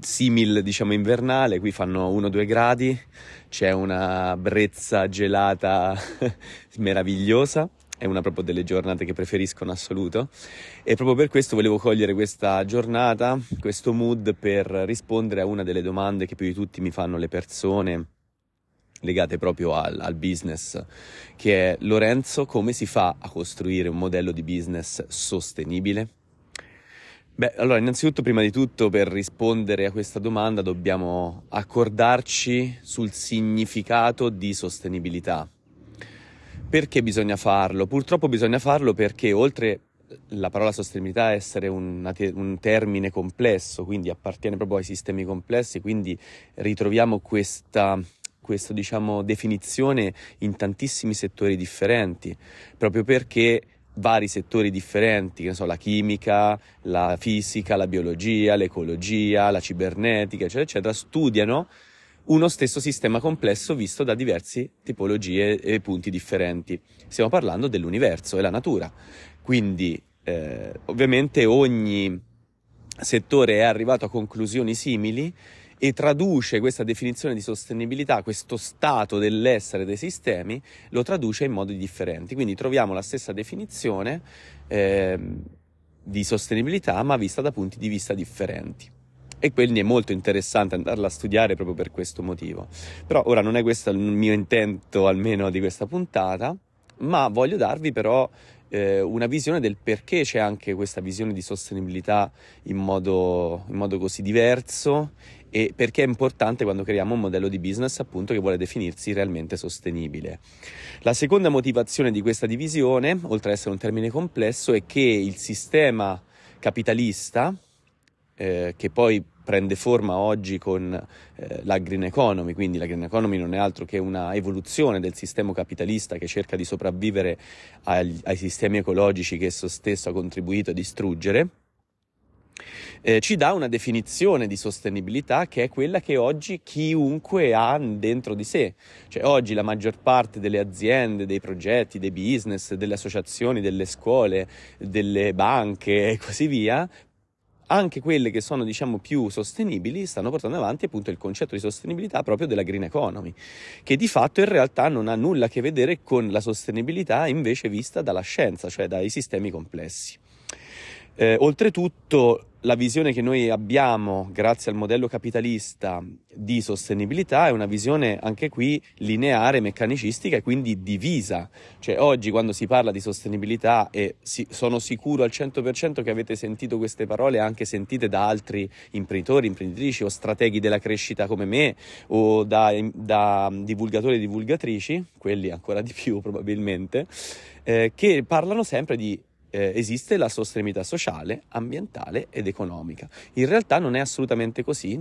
simil, diciamo, invernale, qui fanno 1-2 gradi, c'è una brezza gelata meravigliosa, è una proprio delle giornate che preferisco in assoluto e proprio per questo volevo cogliere questa giornata, questo mood per rispondere a una delle domande che più di tutti mi fanno le persone legate proprio al, al, business, che è Lorenzo, come si fa a costruire un modello di business sostenibile? Beh, allora, innanzitutto, prima di tutto, per rispondere a questa domanda dobbiamo accordarci sul significato di sostenibilità. Perché bisogna farlo? Purtroppo bisogna farlo perché oltre la parola sostenibilità essere un, un, termine complesso, quindi appartiene proprio ai sistemi complessi, quindi ritroviamo questa, questa diciamo, definizione in tantissimi settori differenti, proprio perché vari settori differenti, che ne so, la chimica, la fisica, la biologia, l'ecologia, la cibernetica, eccetera, eccetera, studiano uno stesso sistema complesso visto da diverse tipologie e punti differenti. Stiamo parlando dell'universo e la natura. Quindi, eh, ovviamente, ogni settore è arrivato a conclusioni simili e traduce questa definizione di sostenibilità, questo stato dell'essere dei sistemi, lo traduce in modi differenti. Quindi troviamo la stessa definizione eh, di sostenibilità, ma vista da punti di vista differenti. E quindi è molto interessante andarla a studiare proprio per questo motivo. Però ora non è questo il mio intento, almeno di questa puntata, ma voglio darvi però eh, una visione del perché c'è anche questa visione di sostenibilità in modo, in modo così diverso e perché è importante quando creiamo un modello di business appunto che vuole definirsi realmente sostenibile. La seconda motivazione di questa divisione, oltre ad essere un termine complesso, è che il sistema capitalista, eh, che poi prende forma oggi con eh, la green economy, quindi la green economy non è altro che una evoluzione del sistema capitalista che cerca di sopravvivere agli, ai sistemi ecologici che esso stesso ha contribuito a distruggere eh, ci dà una definizione di sostenibilità che è quella che oggi chiunque ha dentro di sé. Cioè oggi la maggior parte delle aziende, dei progetti, dei business, delle associazioni, delle scuole, delle banche e così via anche quelle che sono diciamo più sostenibili stanno portando avanti appunto il concetto di sostenibilità proprio della green economy, che di fatto in realtà non ha nulla a che vedere con la sostenibilità invece vista dalla scienza, cioè dai sistemi complessi. Eh, oltretutto la visione che noi abbiamo grazie al modello capitalista di sostenibilità è una visione anche qui lineare, meccanicistica e quindi divisa. Cioè oggi quando si parla di sostenibilità e si, sono sicuro al 100% che avete sentito queste parole anche sentite da altri imprenditori, imprenditrici o strateghi della crescita come me o da, da divulgatori e divulgatrici, quelli ancora di più probabilmente, eh, che parlano sempre di eh, esiste la sostenibilità sociale, ambientale ed economica. In realtà non è assolutamente così,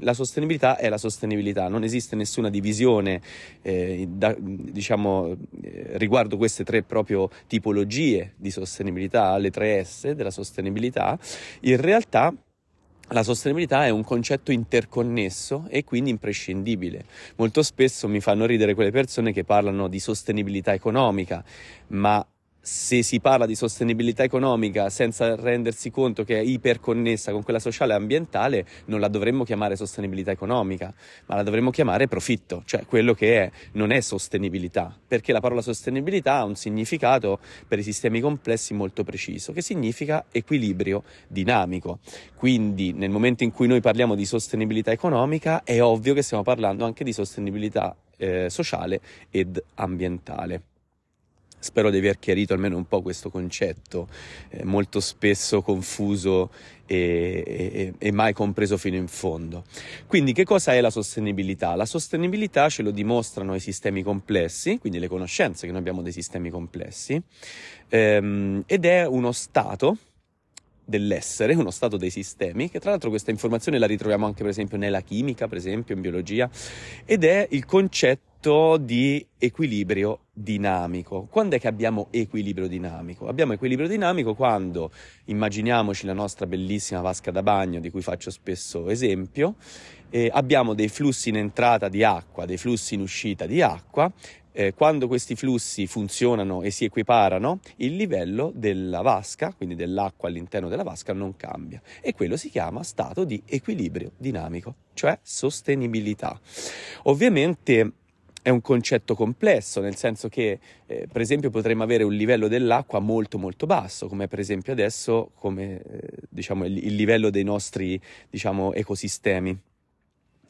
la sostenibilità è la sostenibilità, non esiste nessuna divisione eh, da, diciamo, eh, riguardo queste tre proprio tipologie di sostenibilità, le tre S della sostenibilità, in realtà la sostenibilità è un concetto interconnesso e quindi imprescindibile. Molto spesso mi fanno ridere quelle persone che parlano di sostenibilità economica, ma se si parla di sostenibilità economica senza rendersi conto che è iperconnessa con quella sociale e ambientale, non la dovremmo chiamare sostenibilità economica, ma la dovremmo chiamare profitto, cioè quello che è, non è sostenibilità, perché la parola sostenibilità ha un significato per i sistemi complessi molto preciso, che significa equilibrio dinamico. Quindi nel momento in cui noi parliamo di sostenibilità economica è ovvio che stiamo parlando anche di sostenibilità eh, sociale ed ambientale. Spero di aver chiarito almeno un po' questo concetto, eh, molto spesso confuso e, e, e, mai compreso fino in fondo. Quindi che cosa è la sostenibilità? La sostenibilità ce lo dimostrano i sistemi complessi, quindi le conoscenze che noi abbiamo dei sistemi complessi, ehm, ed è uno stato dell'essere, uno stato dei sistemi, che tra l'altro questa informazione la ritroviamo anche per esempio nella chimica, per esempio in biologia, ed è il concetto di equilibrio dinamico. Quando è che abbiamo equilibrio dinamico? Abbiamo equilibrio dinamico quando immaginiamoci la nostra bellissima vasca da bagno di cui faccio spesso esempio, eh, abbiamo dei flussi in entrata di acqua, dei flussi in uscita di acqua eh, quando questi flussi funzionano e si equiparano, il livello della vasca, quindi dell'acqua all'interno della vasca, non cambia. E quello si chiama stato di equilibrio dinamico, cioè sostenibilità. Ovviamente è un concetto complesso, nel senso che, eh, per esempio, potremmo avere un livello dell'acqua molto molto basso, come per esempio adesso, come eh, diciamo, il, il, livello dei nostri diciamo, ecosistemi.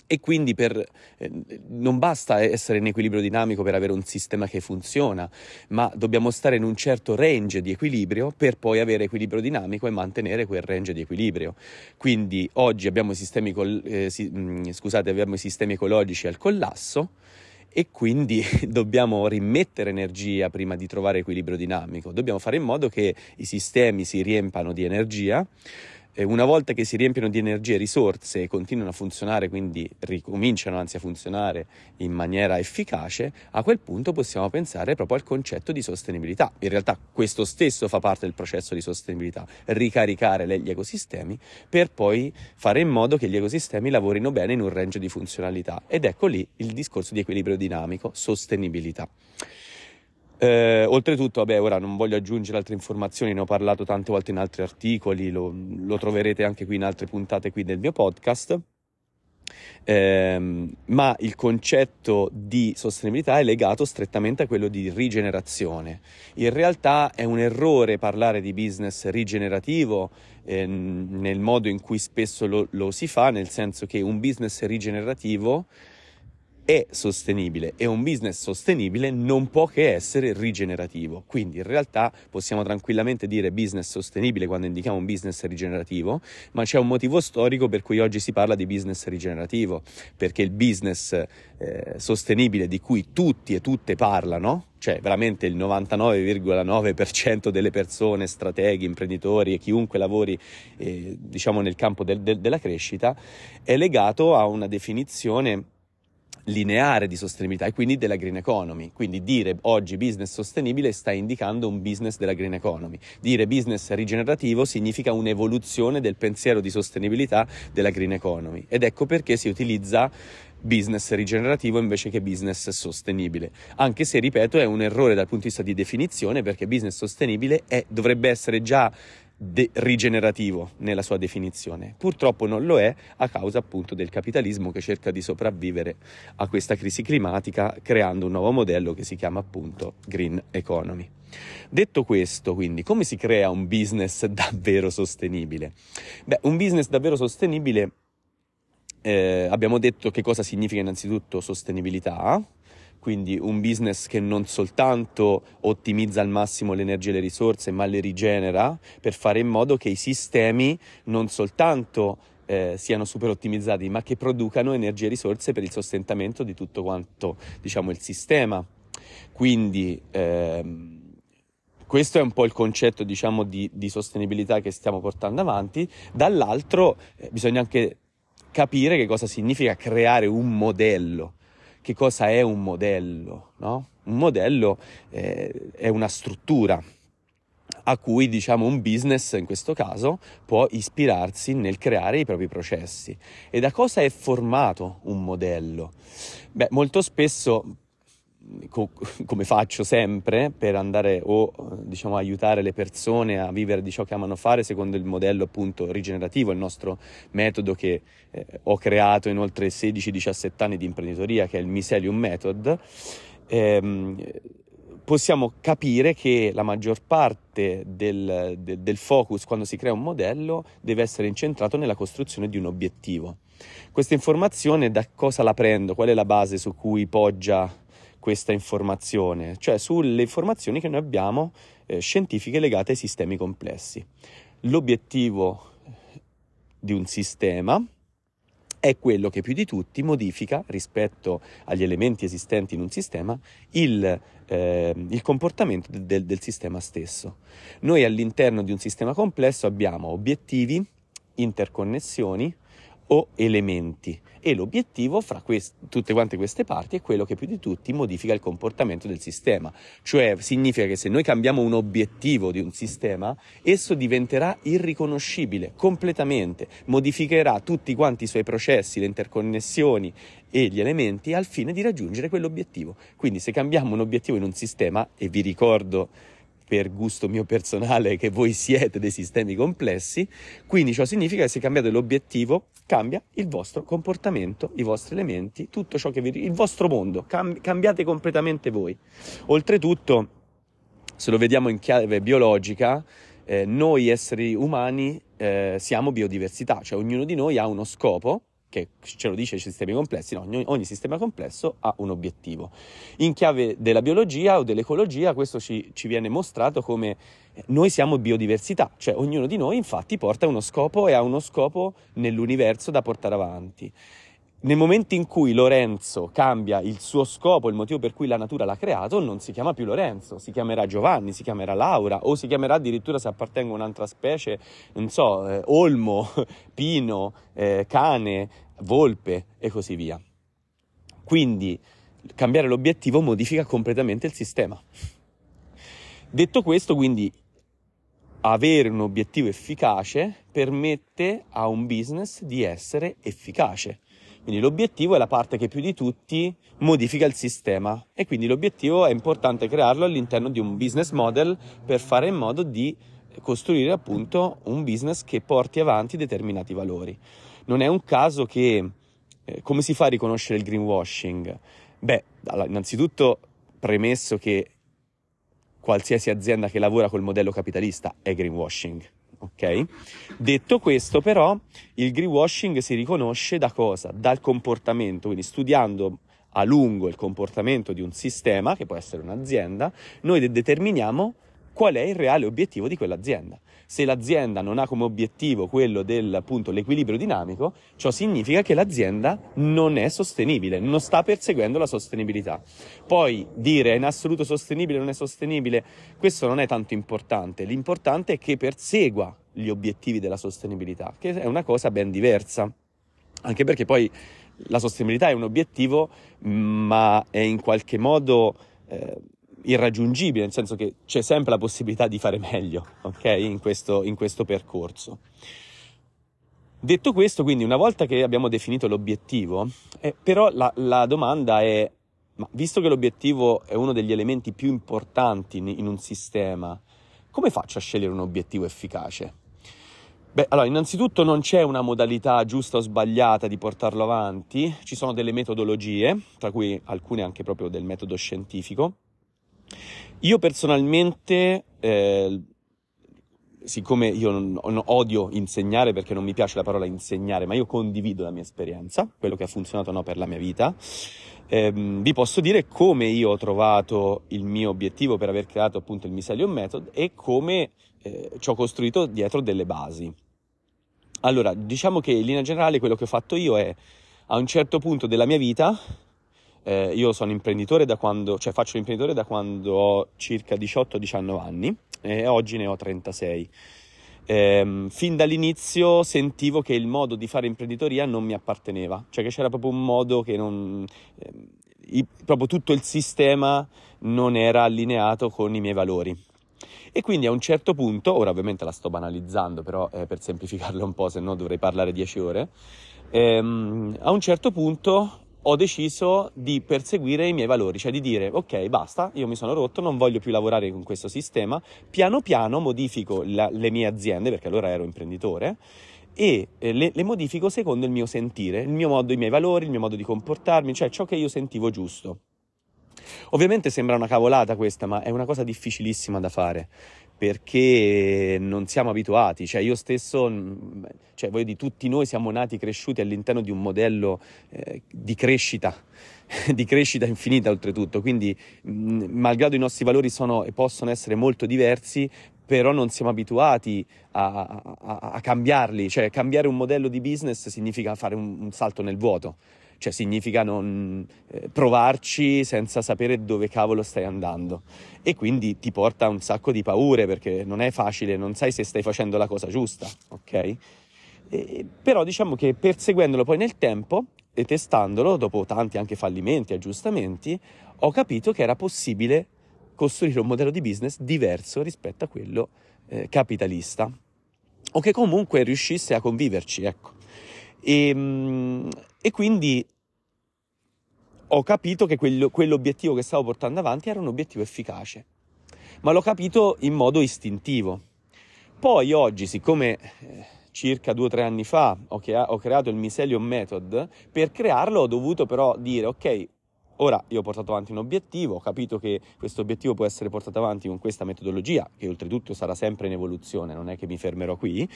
E quindi per, eh, non basta essere in equilibrio dinamico per avere un sistema che funziona, ma dobbiamo stare in un certo range di equilibrio per poi avere equilibrio dinamico e mantenere quel range di equilibrio. Quindi oggi abbiamo sistemi, col, eh, si, mh, mm, scusate, abbiamo i sistemi ecologici al collasso e quindi dobbiamo rimettere energia prima di trovare equilibrio dinamico. Dobbiamo fare in modo che i sistemi si riempano di energia una volta che si riempiono di energie e risorse e continuano a funzionare, quindi ricominciano anzi a funzionare in maniera efficace, a quel punto possiamo pensare proprio al concetto di sostenibilità. In realtà questo stesso fa parte del processo di sostenibilità, ricaricare gli ecosistemi per poi fare in modo che gli ecosistemi lavorino bene in un range di funzionalità. Ed ecco lì il discorso di equilibrio dinamico, sostenibilità. Eh, oltretutto, vabbè, ora non voglio aggiungere altre informazioni, ne ho parlato tante volte in altri articoli, lo, lo troverete anche qui in altre puntate qui del mio podcast. Eh, ma il concetto di sostenibilità è legato strettamente a quello di rigenerazione. In realtà è un errore parlare di business rigenerativo eh, nel modo in cui spesso lo, lo si fa, nel senso che un business rigenerativo è sostenibile e un business sostenibile non può che essere rigenerativo. Quindi in realtà possiamo tranquillamente dire business sostenibile quando indichiamo un business rigenerativo, ma c'è un motivo storico per cui oggi si parla di business rigenerativo, perché il business eh, sostenibile di cui tutti e tutte parlano, cioè veramente il 99,9% delle persone, strateghi, imprenditori e chiunque lavori eh, diciamo nel campo del, del, della crescita, è legato a una definizione lineare di sostenibilità e quindi della green economy. Quindi dire oggi business sostenibile sta indicando un business della green economy. Dire business rigenerativo significa un'evoluzione del pensiero di sostenibilità della green economy. Ed ecco perché si utilizza business rigenerativo invece che business sostenibile. Anche se, ripeto, è un errore dal punto di vista di definizione perché business sostenibile è, dovrebbe essere già de- rigenerativo nella sua definizione. Purtroppo non lo è a causa appunto del capitalismo che cerca di sopravvivere a questa crisi climatica creando un nuovo modello che si chiama appunto Green Economy. Detto questo, quindi, come si crea un business davvero sostenibile? Beh, un business davvero sostenibile eh, abbiamo detto che cosa significa innanzitutto sostenibilità, quindi un business che non soltanto ottimizza al massimo l'energia e le risorse, ma le rigenera per fare in modo che i sistemi non soltanto eh, siano super ottimizzati, ma che producano energia e risorse per il sostentamento di tutto quanto diciamo il sistema. Quindi ehm, questo è un po' il concetto diciamo, di, di, sostenibilità che stiamo portando avanti. Dall'altro eh, bisogna anche capire che cosa significa creare un modello che cosa è un modello, no? Un modello eh, è una struttura a cui diciamo un business in questo caso può ispirarsi nel creare i propri processi. E da cosa è formato un modello? Beh, molto spesso co- come faccio sempre per andare o diciamo aiutare le persone a vivere di ciò che amano fare secondo il modello appunto rigenerativo, il nostro metodo che eh, ho creato in oltre 16-17 anni di imprenditoria che è il Miselium Method. Ehm, possiamo capire che la maggior parte del, de, del, focus quando si crea un modello deve essere incentrato nella costruzione di un obiettivo. Questa informazione da cosa la prendo? Qual è la base su cui poggia questa informazione, cioè sulle informazioni che noi abbiamo eh, scientifiche legate ai sistemi complessi. L'obiettivo di un sistema è quello che più di tutti modifica rispetto agli elementi esistenti in un sistema il, eh, il comportamento del, del sistema stesso. Noi all'interno di un sistema complesso abbiamo obiettivi, interconnessioni, o elementi e l'obiettivo fra quest- tutte quante queste parti è quello che più di tutti modifica il comportamento del sistema, cioè significa che se noi cambiamo un obiettivo di un sistema, esso diventerà irriconoscibile completamente, modificherà tutti quanti i suoi processi, le interconnessioni e gli elementi al fine di raggiungere quell'obiettivo. Quindi se cambiamo un obiettivo in un sistema, e vi ricordo per gusto mio personale che voi siete dei sistemi complessi, quindi ciò significa che se cambiate l'obiettivo cambia il vostro comportamento, i vostri elementi, tutto ciò che vi... il vostro mondo, cam- cambiate completamente voi. Oltretutto, se lo vediamo in chiave biologica, eh, noi esseri umani eh, siamo biodiversità, cioè ognuno di noi ha uno scopo che ce lo dice i sistemi complessi, no, ogni, ogni, sistema complesso ha un obiettivo. In chiave della biologia o dell'ecologia questo ci, ci, viene mostrato come noi siamo biodiversità, cioè ognuno di noi infatti porta uno scopo e ha uno scopo nell'universo da portare avanti. Nel momento in cui Lorenzo cambia il suo scopo, il motivo per cui la natura l'ha creato, non si chiama più Lorenzo, si chiamerà Giovanni, si chiamerà Laura o si chiamerà addirittura se appartenga a un'altra specie, non so, eh, Olmo, Pino, eh, Cane, Volpe e così via. Quindi cambiare l'obiettivo modifica completamente il sistema. Detto questo, quindi avere un obiettivo efficace permette a un business di essere efficace quindi l'obiettivo è la parte che più di tutti modifica il sistema e quindi l'obiettivo è importante crearlo all'interno di un business model per fare in modo di costruire appunto un business che porti avanti determinati valori. Non è un caso che eh, come si fa a riconoscere il greenwashing? Beh, innanzitutto premesso che qualsiasi azienda che lavora col modello capitalista è greenwashing ok? Detto questo, però, il greenwashing si riconosce da cosa? Dal comportamento, quindi studiando a lungo il comportamento di un sistema, che può essere un'azienda, noi determiniamo qual è il reale obiettivo di quell'azienda. Se l'azienda non ha come obiettivo quello dell'equilibrio dinamico, ciò significa che l'azienda non è sostenibile, non sta perseguendo la sostenibilità. Poi dire è in assoluto sostenibile o non è sostenibile, questo non è tanto importante, l'importante è che persegua gli obiettivi della sostenibilità, che è una cosa ben diversa. Anche perché poi la sostenibilità è un obiettivo, ma è in qualche modo eh, irraggiungibile, nel senso che c'è sempre la possibilità di fare meglio, ok? In questo, in questo percorso. Detto questo, quindi, una volta che abbiamo definito l'obiettivo, eh, però la, la, domanda è, ma visto che l'obiettivo è uno degli elementi più importanti in, in un sistema, come faccio a scegliere un obiettivo efficace? Beh, allora, innanzitutto non c'è una modalità giusta o sbagliata di portarlo avanti, ci sono delle metodologie, tra cui alcune anche proprio del metodo scientifico, io personalmente, eh, siccome io non, non odio insegnare perché non mi piace la parola insegnare, ma io condivido la mia esperienza, quello che ha funzionato o no per la mia vita, ehm, vi posso dire come io ho trovato il mio obiettivo per aver creato appunto il Miselion Method e come eh, ci ho costruito dietro delle basi. Allora, diciamo che in linea generale quello che ho fatto io è a un certo punto della mia vita eh, io sono imprenditore da quando, cioè faccio l'imprenditore da quando ho circa 18-19 anni e oggi ne ho 36. Eh, fin dall'inizio sentivo che il modo di fare imprenditoria non mi apparteneva, cioè che c'era proprio un modo che non... Eh, i, proprio tutto il sistema non era allineato con i miei valori. E quindi a un certo punto, ora ovviamente la sto banalizzando, però eh, per semplificarlo un po', se no dovrei parlare 10 ore, ehm, a un certo punto ho deciso di perseguire i miei valori, cioè di dire ok basta, io mi sono rotto, non voglio più lavorare con questo sistema, piano piano modifico la, le mie aziende, perché allora ero imprenditore, e eh, le, le, modifico secondo il mio sentire, il mio modo, i miei valori, il mio modo di comportarmi, cioè ciò che io sentivo giusto. Ovviamente sembra una cavolata questa, ma è una cosa difficilissima da fare perché non siamo abituati, cioè io stesso, cioè voi di tutti noi siamo nati cresciuti all'interno di un modello eh, di crescita, di crescita infinita oltretutto, quindi mh, malgrado i nostri valori sono e possono essere molto diversi, però non siamo abituati a, a, a, cambiarli, cioè cambiare un modello di business significa fare un, un salto nel vuoto, cioè significa non eh, provarci senza sapere dove cavolo stai andando e quindi ti porta un sacco di paure perché non è facile, non sai se stai facendo la cosa giusta, ok? E, però diciamo che perseguendolo poi nel tempo e testandolo, dopo tanti anche fallimenti, aggiustamenti, ho capito che era possibile costruire un modello di business diverso rispetto a quello eh, capitalista o che comunque riuscisse a conviverci, ecco. E, mm, e quindi ho capito che quello, quell'obiettivo che stavo portando avanti era un obiettivo efficace, ma l'ho capito in modo istintivo. Poi oggi, siccome eh, circa due o tre anni fa ho, creato il Miselium Method, per crearlo ho dovuto però dire ok, Ora io ho portato avanti un obiettivo, ho capito che questo obiettivo può essere portato avanti con questa metodologia, che oltretutto sarà sempre in evoluzione, non è che mi fermerò qui,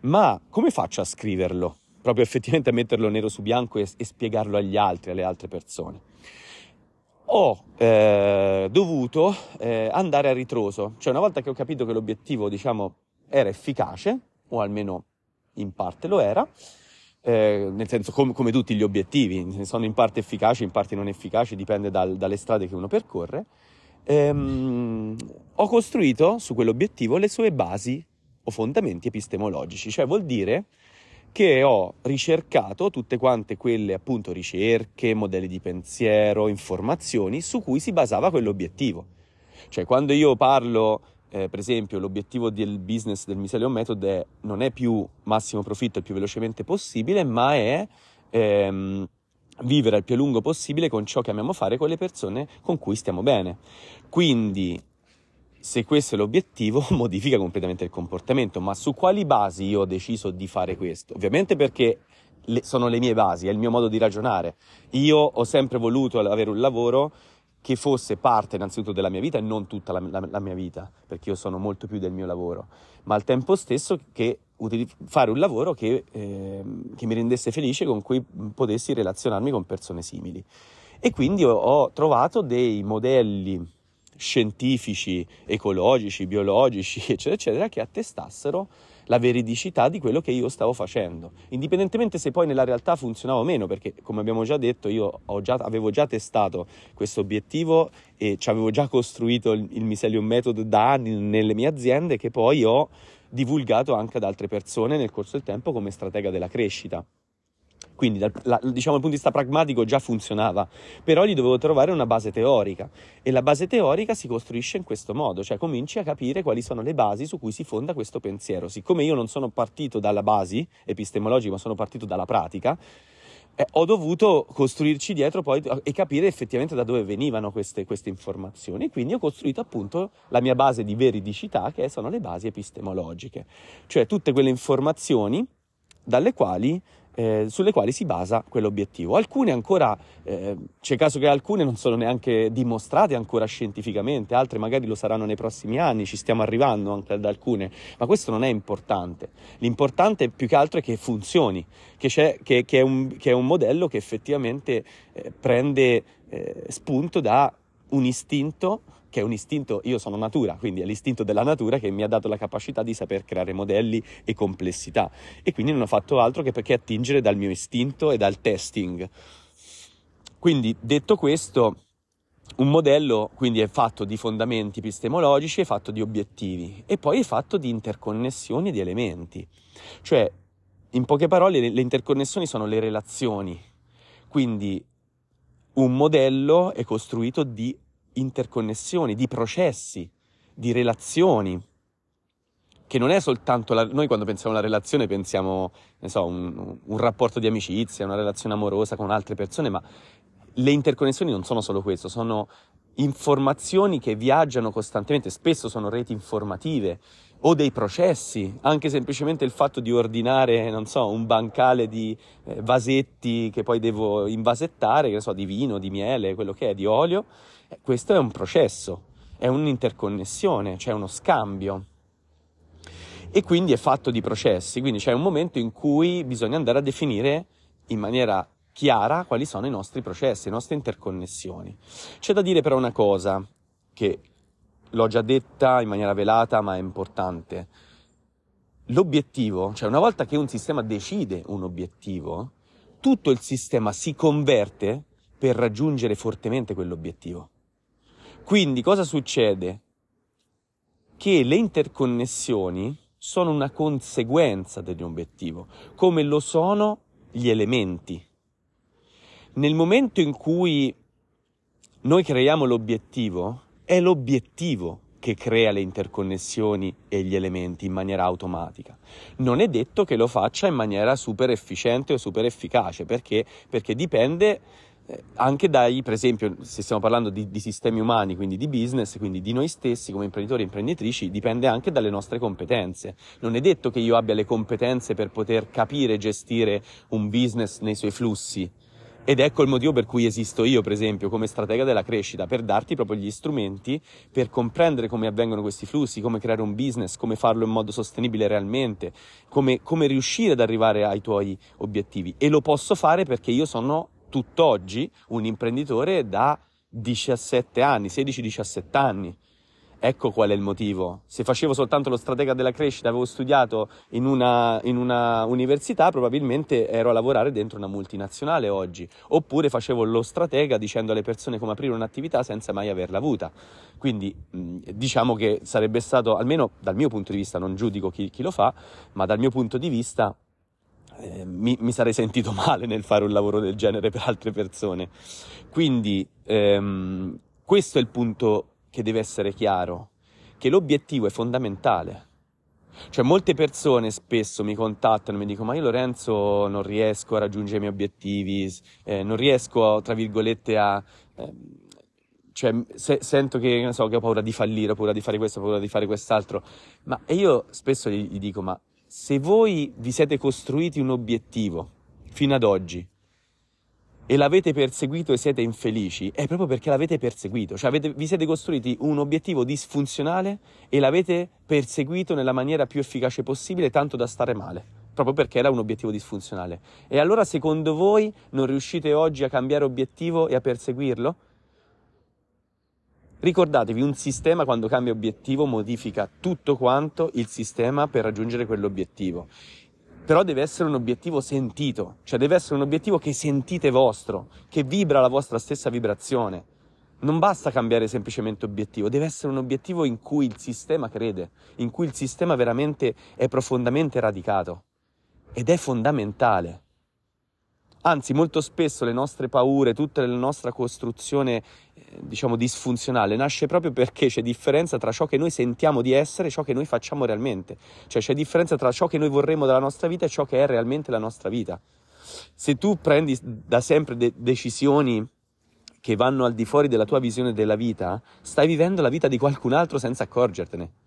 ma come faccio a scriverlo? Proprio effettivamente metterlo nero su bianco e, e spiegarlo agli altri, alle altre persone. Ho eh, dovuto eh, andare a ritroso, cioè una volta che ho capito che l'obiettivo, diciamo, era efficace, o almeno in parte lo era, eh, nel senso com- come tutti gli obiettivi, sono in parte efficaci, in parte non efficaci, dipende dal, dalle strade che uno percorre. Ehm, ho costruito su quell'obiettivo le sue basi o fondamenti epistemologici, cioè vuol dire che ho ricercato tutte quante quelle appunto ricerche, modelli di pensiero, informazioni su cui si basava quell'obiettivo. Cioè quando io parlo eh, per esempio l'obiettivo del business del Miselion Method è, non è più massimo profitto il più velocemente possibile, ma è ehm, vivere il più a lungo possibile con ciò che amiamo fare con le persone con cui stiamo bene. Quindi, se questo è l'obiettivo, modifica completamente il comportamento, ma su quali basi io ho deciso di fare questo? Ovviamente perché le, sono le mie basi, è il mio modo di ragionare. Io ho sempre voluto avere un lavoro che fosse parte innanzitutto della mia vita e non tutta la, la, la, mia vita, perché io sono molto più del mio lavoro, ma al tempo stesso che fare un lavoro che, eh, che, mi rendesse felice, con cui potessi relazionarmi con persone simili. E quindi ho, ho trovato dei modelli scientifici, ecologici, biologici, eccetera, eccetera, che attestassero la veridicità di quello che io stavo facendo, indipendentemente se poi nella realtà funzionava o meno, perché come abbiamo già detto io già, avevo già testato questo obiettivo e ci avevo già costruito il, il Miselium Method da anni nelle mie aziende che poi ho divulgato anche ad altre persone nel corso del tempo come stratega della crescita. Quindi dal, la, diciamo, dal punto di vista pragmatico già funzionava, però gli dovevo trovare una base teorica e la base teorica si costruisce in questo modo, cioè cominci a capire quali sono le basi su cui si fonda questo pensiero. Siccome io non sono partito dalla base epistemologica, ma sono partito dalla pratica, eh, ho dovuto costruirci dietro poi e capire effettivamente da dove venivano queste, queste, informazioni. Quindi ho costruito appunto la mia base di veridicità, che sono le basi epistemologiche, cioè tutte quelle informazioni dalle quali eh, sulle quali si basa quell'obiettivo. Alcune ancora, eh, c'è caso che alcune non sono neanche dimostrate ancora scientificamente, altre magari lo saranno nei prossimi anni, ci stiamo arrivando anche ad alcune, ma questo non è importante. L'importante più che altro è che funzioni, che, che, che, è, un, che è, un, modello che effettivamente eh, prende eh, spunto da un istinto che è un istinto, io sono natura, quindi è l'istinto della natura che mi ha dato la capacità di saper creare modelli e complessità e quindi non ho fatto altro che perché attingere dal mio istinto e dal testing. Quindi detto questo, un modello quindi è fatto di fondamenti epistemologici, è fatto di obiettivi e poi è fatto di interconnessioni di elementi. Cioè, in poche parole, le, le interconnessioni sono le relazioni. Quindi un modello è costruito di interconnessioni, di processi, di relazioni, che non è soltanto la, noi quando pensiamo alla relazione pensiamo, ne so, un, un rapporto di amicizia, una relazione amorosa con altre persone, ma le interconnessioni non sono solo questo, sono informazioni che viaggiano costantemente, spesso sono reti informative o dei processi, anche semplicemente il fatto di ordinare, non so, un bancale di eh, vasetti che poi devo invasettare, che ne so, di vino, di miele, quello che è, di olio, questo è un processo, è un'interconnessione, cioè uno scambio. E quindi è fatto di processi, quindi c'è un momento in cui bisogna andare a definire in maniera chiara quali sono i nostri processi, le nostre interconnessioni. C'è da dire però una cosa che l'ho già detta in maniera velata, ma è importante. L'obiettivo, cioè una volta che un sistema decide un obiettivo, tutto il sistema si converte per raggiungere fortemente quell'obiettivo. Quindi cosa succede? Che le interconnessioni sono una conseguenza dell'obiettivo, come lo sono gli elementi. Nel momento in cui noi creiamo l'obiettivo, è l'obiettivo che crea le interconnessioni e gli elementi in maniera automatica. Non è detto che lo faccia in maniera super efficiente o super efficace, perché? Perché dipende anche dai, per esempio, se stiamo parlando di, di, sistemi umani, quindi di business, quindi di noi stessi come imprenditori e imprenditrici, dipende anche dalle nostre competenze. Non è detto che io abbia le competenze per poter capire e gestire un business nei suoi flussi. Ed ecco il motivo per cui esisto io, per esempio, come stratega della crescita, per darti proprio gli strumenti per comprendere come avvengono questi flussi, come creare un business, come farlo in modo sostenibile realmente, come, come riuscire ad arrivare ai tuoi obiettivi. E lo posso fare perché io sono tutt'oggi un imprenditore da 17 anni, 16-17 anni. Ecco qual è il motivo. Se facevo soltanto lo stratega della crescita, avevo studiato in una, in una, università, probabilmente ero a lavorare dentro una multinazionale oggi. Oppure facevo lo stratega dicendo alle persone come aprire un'attività senza mai averla avuta. Quindi diciamo che sarebbe stato, almeno dal mio punto di vista, non giudico chi, chi lo fa, ma dal mio punto di vista eh, mi, mi, sarei sentito male nel fare un lavoro del genere per altre persone. Quindi ehm, questo è il punto che deve essere chiaro, che l'obiettivo è fondamentale. Cioè molte persone spesso mi contattano e mi dicono ma io Lorenzo non riesco a raggiungere i miei obiettivi, eh, non riesco tra virgolette a... Eh, cioè se, sento che, so, che ho paura di fallire, ho paura di fare questo, ho paura di fare quest'altro, ma e io spesso gli, gli dico ma se voi vi siete costruiti un obiettivo fino ad oggi e l'avete perseguito e siete infelici, è proprio perché l'avete perseguito, cioè avete, vi siete costruiti un obiettivo disfunzionale e l'avete perseguito nella maniera più efficace possibile, tanto da stare male, proprio perché era un obiettivo disfunzionale. E allora secondo voi non riuscite oggi a cambiare obiettivo e a perseguirlo? Ricordatevi, un sistema quando cambia obiettivo modifica tutto quanto il sistema per raggiungere quell'obiettivo. Però deve essere un obiettivo sentito, cioè deve essere un obiettivo che sentite vostro, che vibra la vostra stessa vibrazione. Non basta cambiare semplicemente obiettivo, deve essere un obiettivo in cui il sistema crede, in cui il sistema veramente è profondamente radicato. Ed è fondamentale. Anzi, molto spesso le nostre paure, tutta la nostra costruzione, eh, diciamo, disfunzionale, nasce proprio perché c'è differenza tra ciò che noi sentiamo di essere e ciò che noi facciamo realmente. Cioè c'è differenza tra ciò che noi vorremmo dalla nostra vita e ciò che è realmente la nostra vita. Se tu prendi da sempre de- decisioni che vanno al di fuori della tua visione della vita, stai vivendo la vita di qualcun altro senza accorgertene.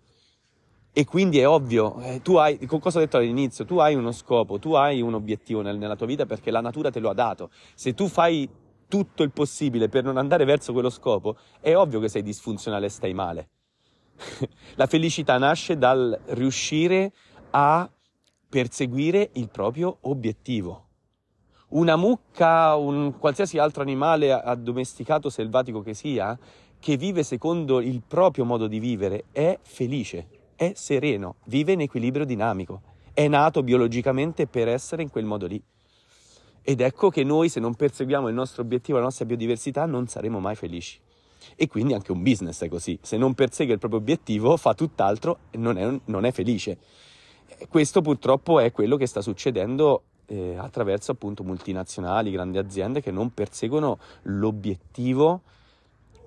E quindi è ovvio, eh, tu hai, cosa ho detto all'inizio, tu hai uno scopo, tu hai un obiettivo nel, nella tua vita perché la natura te lo ha dato. Se tu fai tutto il possibile per non andare verso quello scopo, è ovvio che sei disfunzionale e stai male. la felicità nasce dal riuscire a perseguire il proprio obiettivo. Una mucca, un qualsiasi altro animale addomesticato selvatico che sia, che vive secondo il proprio modo di vivere, è felice è sereno, vive in equilibrio dinamico, è nato biologicamente per essere in quel modo lì. Ed ecco che noi se non perseguiamo il nostro obiettivo, la nostra biodiversità, non saremo mai felici. E quindi anche un business è così, se non persegue il proprio obiettivo fa tutt'altro e non è, non è felice. Questo purtroppo è quello che sta succedendo eh, attraverso appunto multinazionali, grandi aziende che non perseguono l'obiettivo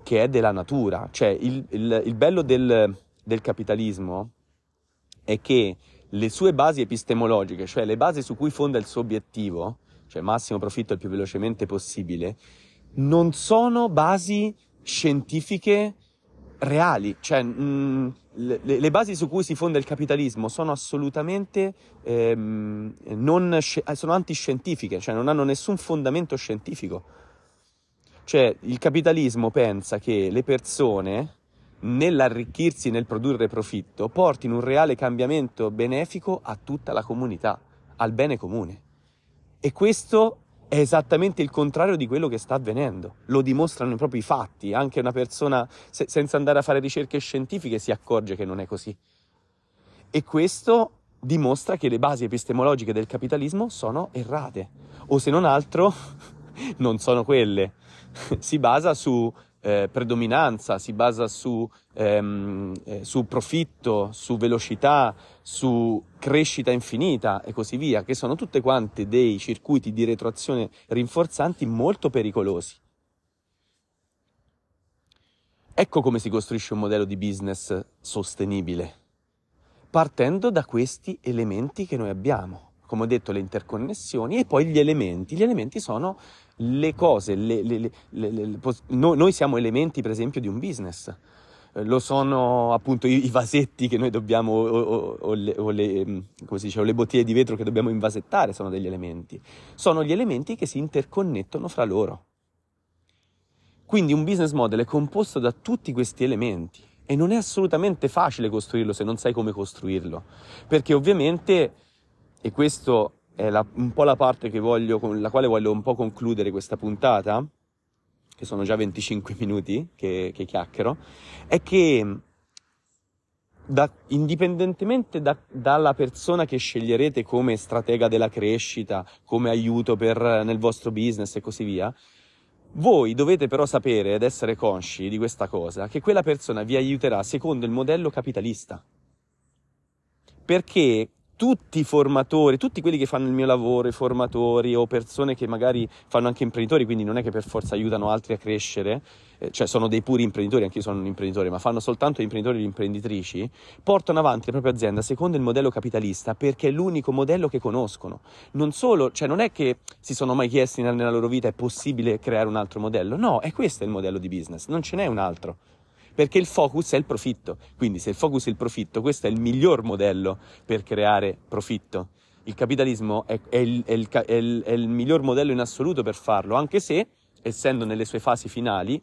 che è della natura. Cioè il, il, il bello del, del capitalismo è che le sue basi epistemologiche, cioè le basi su cui fonda il suo obiettivo, cioè massimo profitto il più velocemente possibile, non sono basi scientifiche reali, cioè mh, mm, le, le, basi su cui si fonda il capitalismo sono assolutamente ehm, non, sono antiscientifiche, cioè non hanno nessun fondamento scientifico. Cioè il capitalismo pensa che le persone nell'arricchirsi nel produrre profitto, portino un reale cambiamento benefico a tutta la comunità, al bene comune. E questo è esattamente il contrario di quello che sta avvenendo. Lo dimostrano i propri fatti. Anche una persona, se, senza andare a fare ricerche scientifiche, si accorge che non è così. E questo dimostra che le basi epistemologiche del capitalismo sono errate, o se non altro, non sono quelle. si basa su eh, predominanza, si basa su, ehm, eh, su profitto, su velocità, su crescita infinita e così via, che sono tutte quante dei circuiti di retroazione rinforzanti molto pericolosi. Ecco come si costruisce un modello di business sostenibile, partendo da questi elementi che noi abbiamo come ho detto, le interconnessioni e poi gli elementi. Gli elementi sono le cose, le, le, le, no, noi siamo elementi per esempio di un business. Eh, lo sono appunto i, i, vasetti che noi dobbiamo, o, o, o, le, o le, mm, dice, le bottiglie di vetro che dobbiamo invasettare, sono degli elementi. Sono gli elementi che si interconnettono fra loro. Quindi un business model è composto da tutti questi elementi e non è assolutamente facile costruirlo se non sai come costruirlo, perché ovviamente e questo è la, un po' la parte voglio, con la quale voglio un po' concludere questa puntata, che sono già 25 minuti che, che chiacchiero, è che da, indipendentemente da, dalla persona che sceglierete come stratega della crescita, come aiuto per, nel vostro business e così via, voi dovete però sapere ed essere consci di questa cosa, che quella persona vi aiuterà secondo il modello capitalista. Perché tutti i formatori, tutti quelli che fanno il mio lavoro, i formatori o persone che magari fanno anche imprenditori, quindi non è che per forza aiutano altri a crescere, eh, cioè sono dei puri imprenditori, anche io sono un imprenditore, ma fanno soltanto imprenditori e imprenditrici, portano avanti la propria azienda secondo il modello capitalista perché è l'unico modello che conoscono. Non solo, cioè non è che si sono mai chiesti nella loro vita è possibile creare un altro modello, no, è questo il modello di business, non ce n'è un altro perché il focus è il profitto. Quindi se il focus è il profitto, questo è il miglior modello per creare profitto. Il capitalismo è, è, il, è, il, il, è il miglior modello in assoluto per farlo, anche se, essendo nelle sue fasi finali,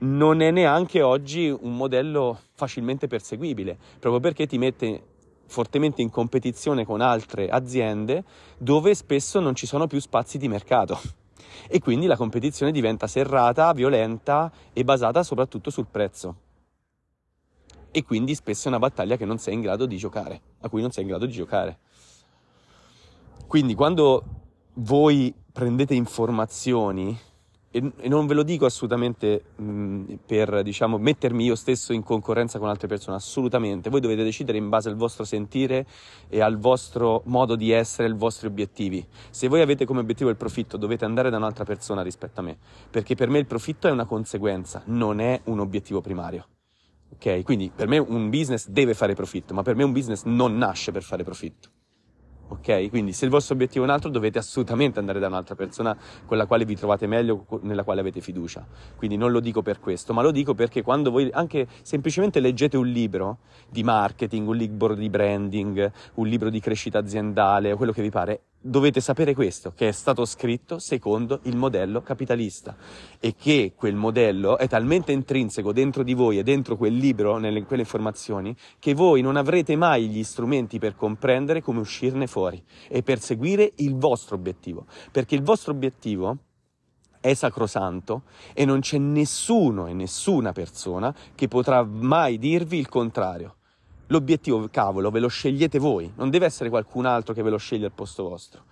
non è neanche oggi un modello facilmente perseguibile, proprio perché ti mette fortemente in competizione con altre aziende dove spesso non ci sono più spazi di mercato e quindi la competizione diventa serrata, violenta e basata soprattutto sul prezzo. E quindi spesso è una battaglia che non sei in grado di giocare, a cui non sei in grado di giocare. Quindi quando voi prendete informazioni e, e non ve lo dico assolutamente mh, per diciamo, mettermi io stesso in concorrenza con altre persone, assolutamente. Voi dovete decidere in base al vostro sentire e al vostro modo di essere, ai vostri obiettivi. Se voi avete come obiettivo il profitto, dovete andare da un'altra persona rispetto a me, perché per me il profitto è una conseguenza, non è un obiettivo primario. Ok? Quindi per me un business deve fare profitto, ma per me un business non nasce per fare profitto ok? Quindi se il vostro obiettivo è un altro dovete assolutamente andare da un'altra persona con la quale vi trovate meglio, nella quale avete fiducia. Quindi non lo dico per questo, ma lo dico perché quando voi anche semplicemente leggete un libro di marketing, un libro di branding, un libro di crescita aziendale quello che vi pare, dovete sapere questo, che è stato scritto secondo il modello capitalista e che quel modello è talmente intrinseco dentro di voi e dentro quel libro, nelle, quelle informazioni, che voi non avrete mai gli strumenti per comprendere come uscirne fuori e perseguire il vostro obiettivo. Perché il vostro obiettivo è sacrosanto e non c'è nessuno e nessuna persona che potrà mai dirvi il contrario. L'obiettivo, cavolo, ve lo scegliete voi, non deve essere qualcun altro che ve lo sceglie al posto vostro.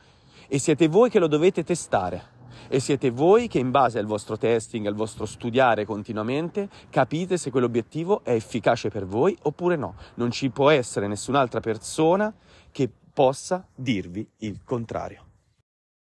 E siete voi che lo dovete testare. E siete voi che in base al vostro testing, al vostro studiare continuamente, capite se quell'obiettivo è efficace per voi oppure no. Non ci può essere nessun'altra persona che possa dirvi il contrario.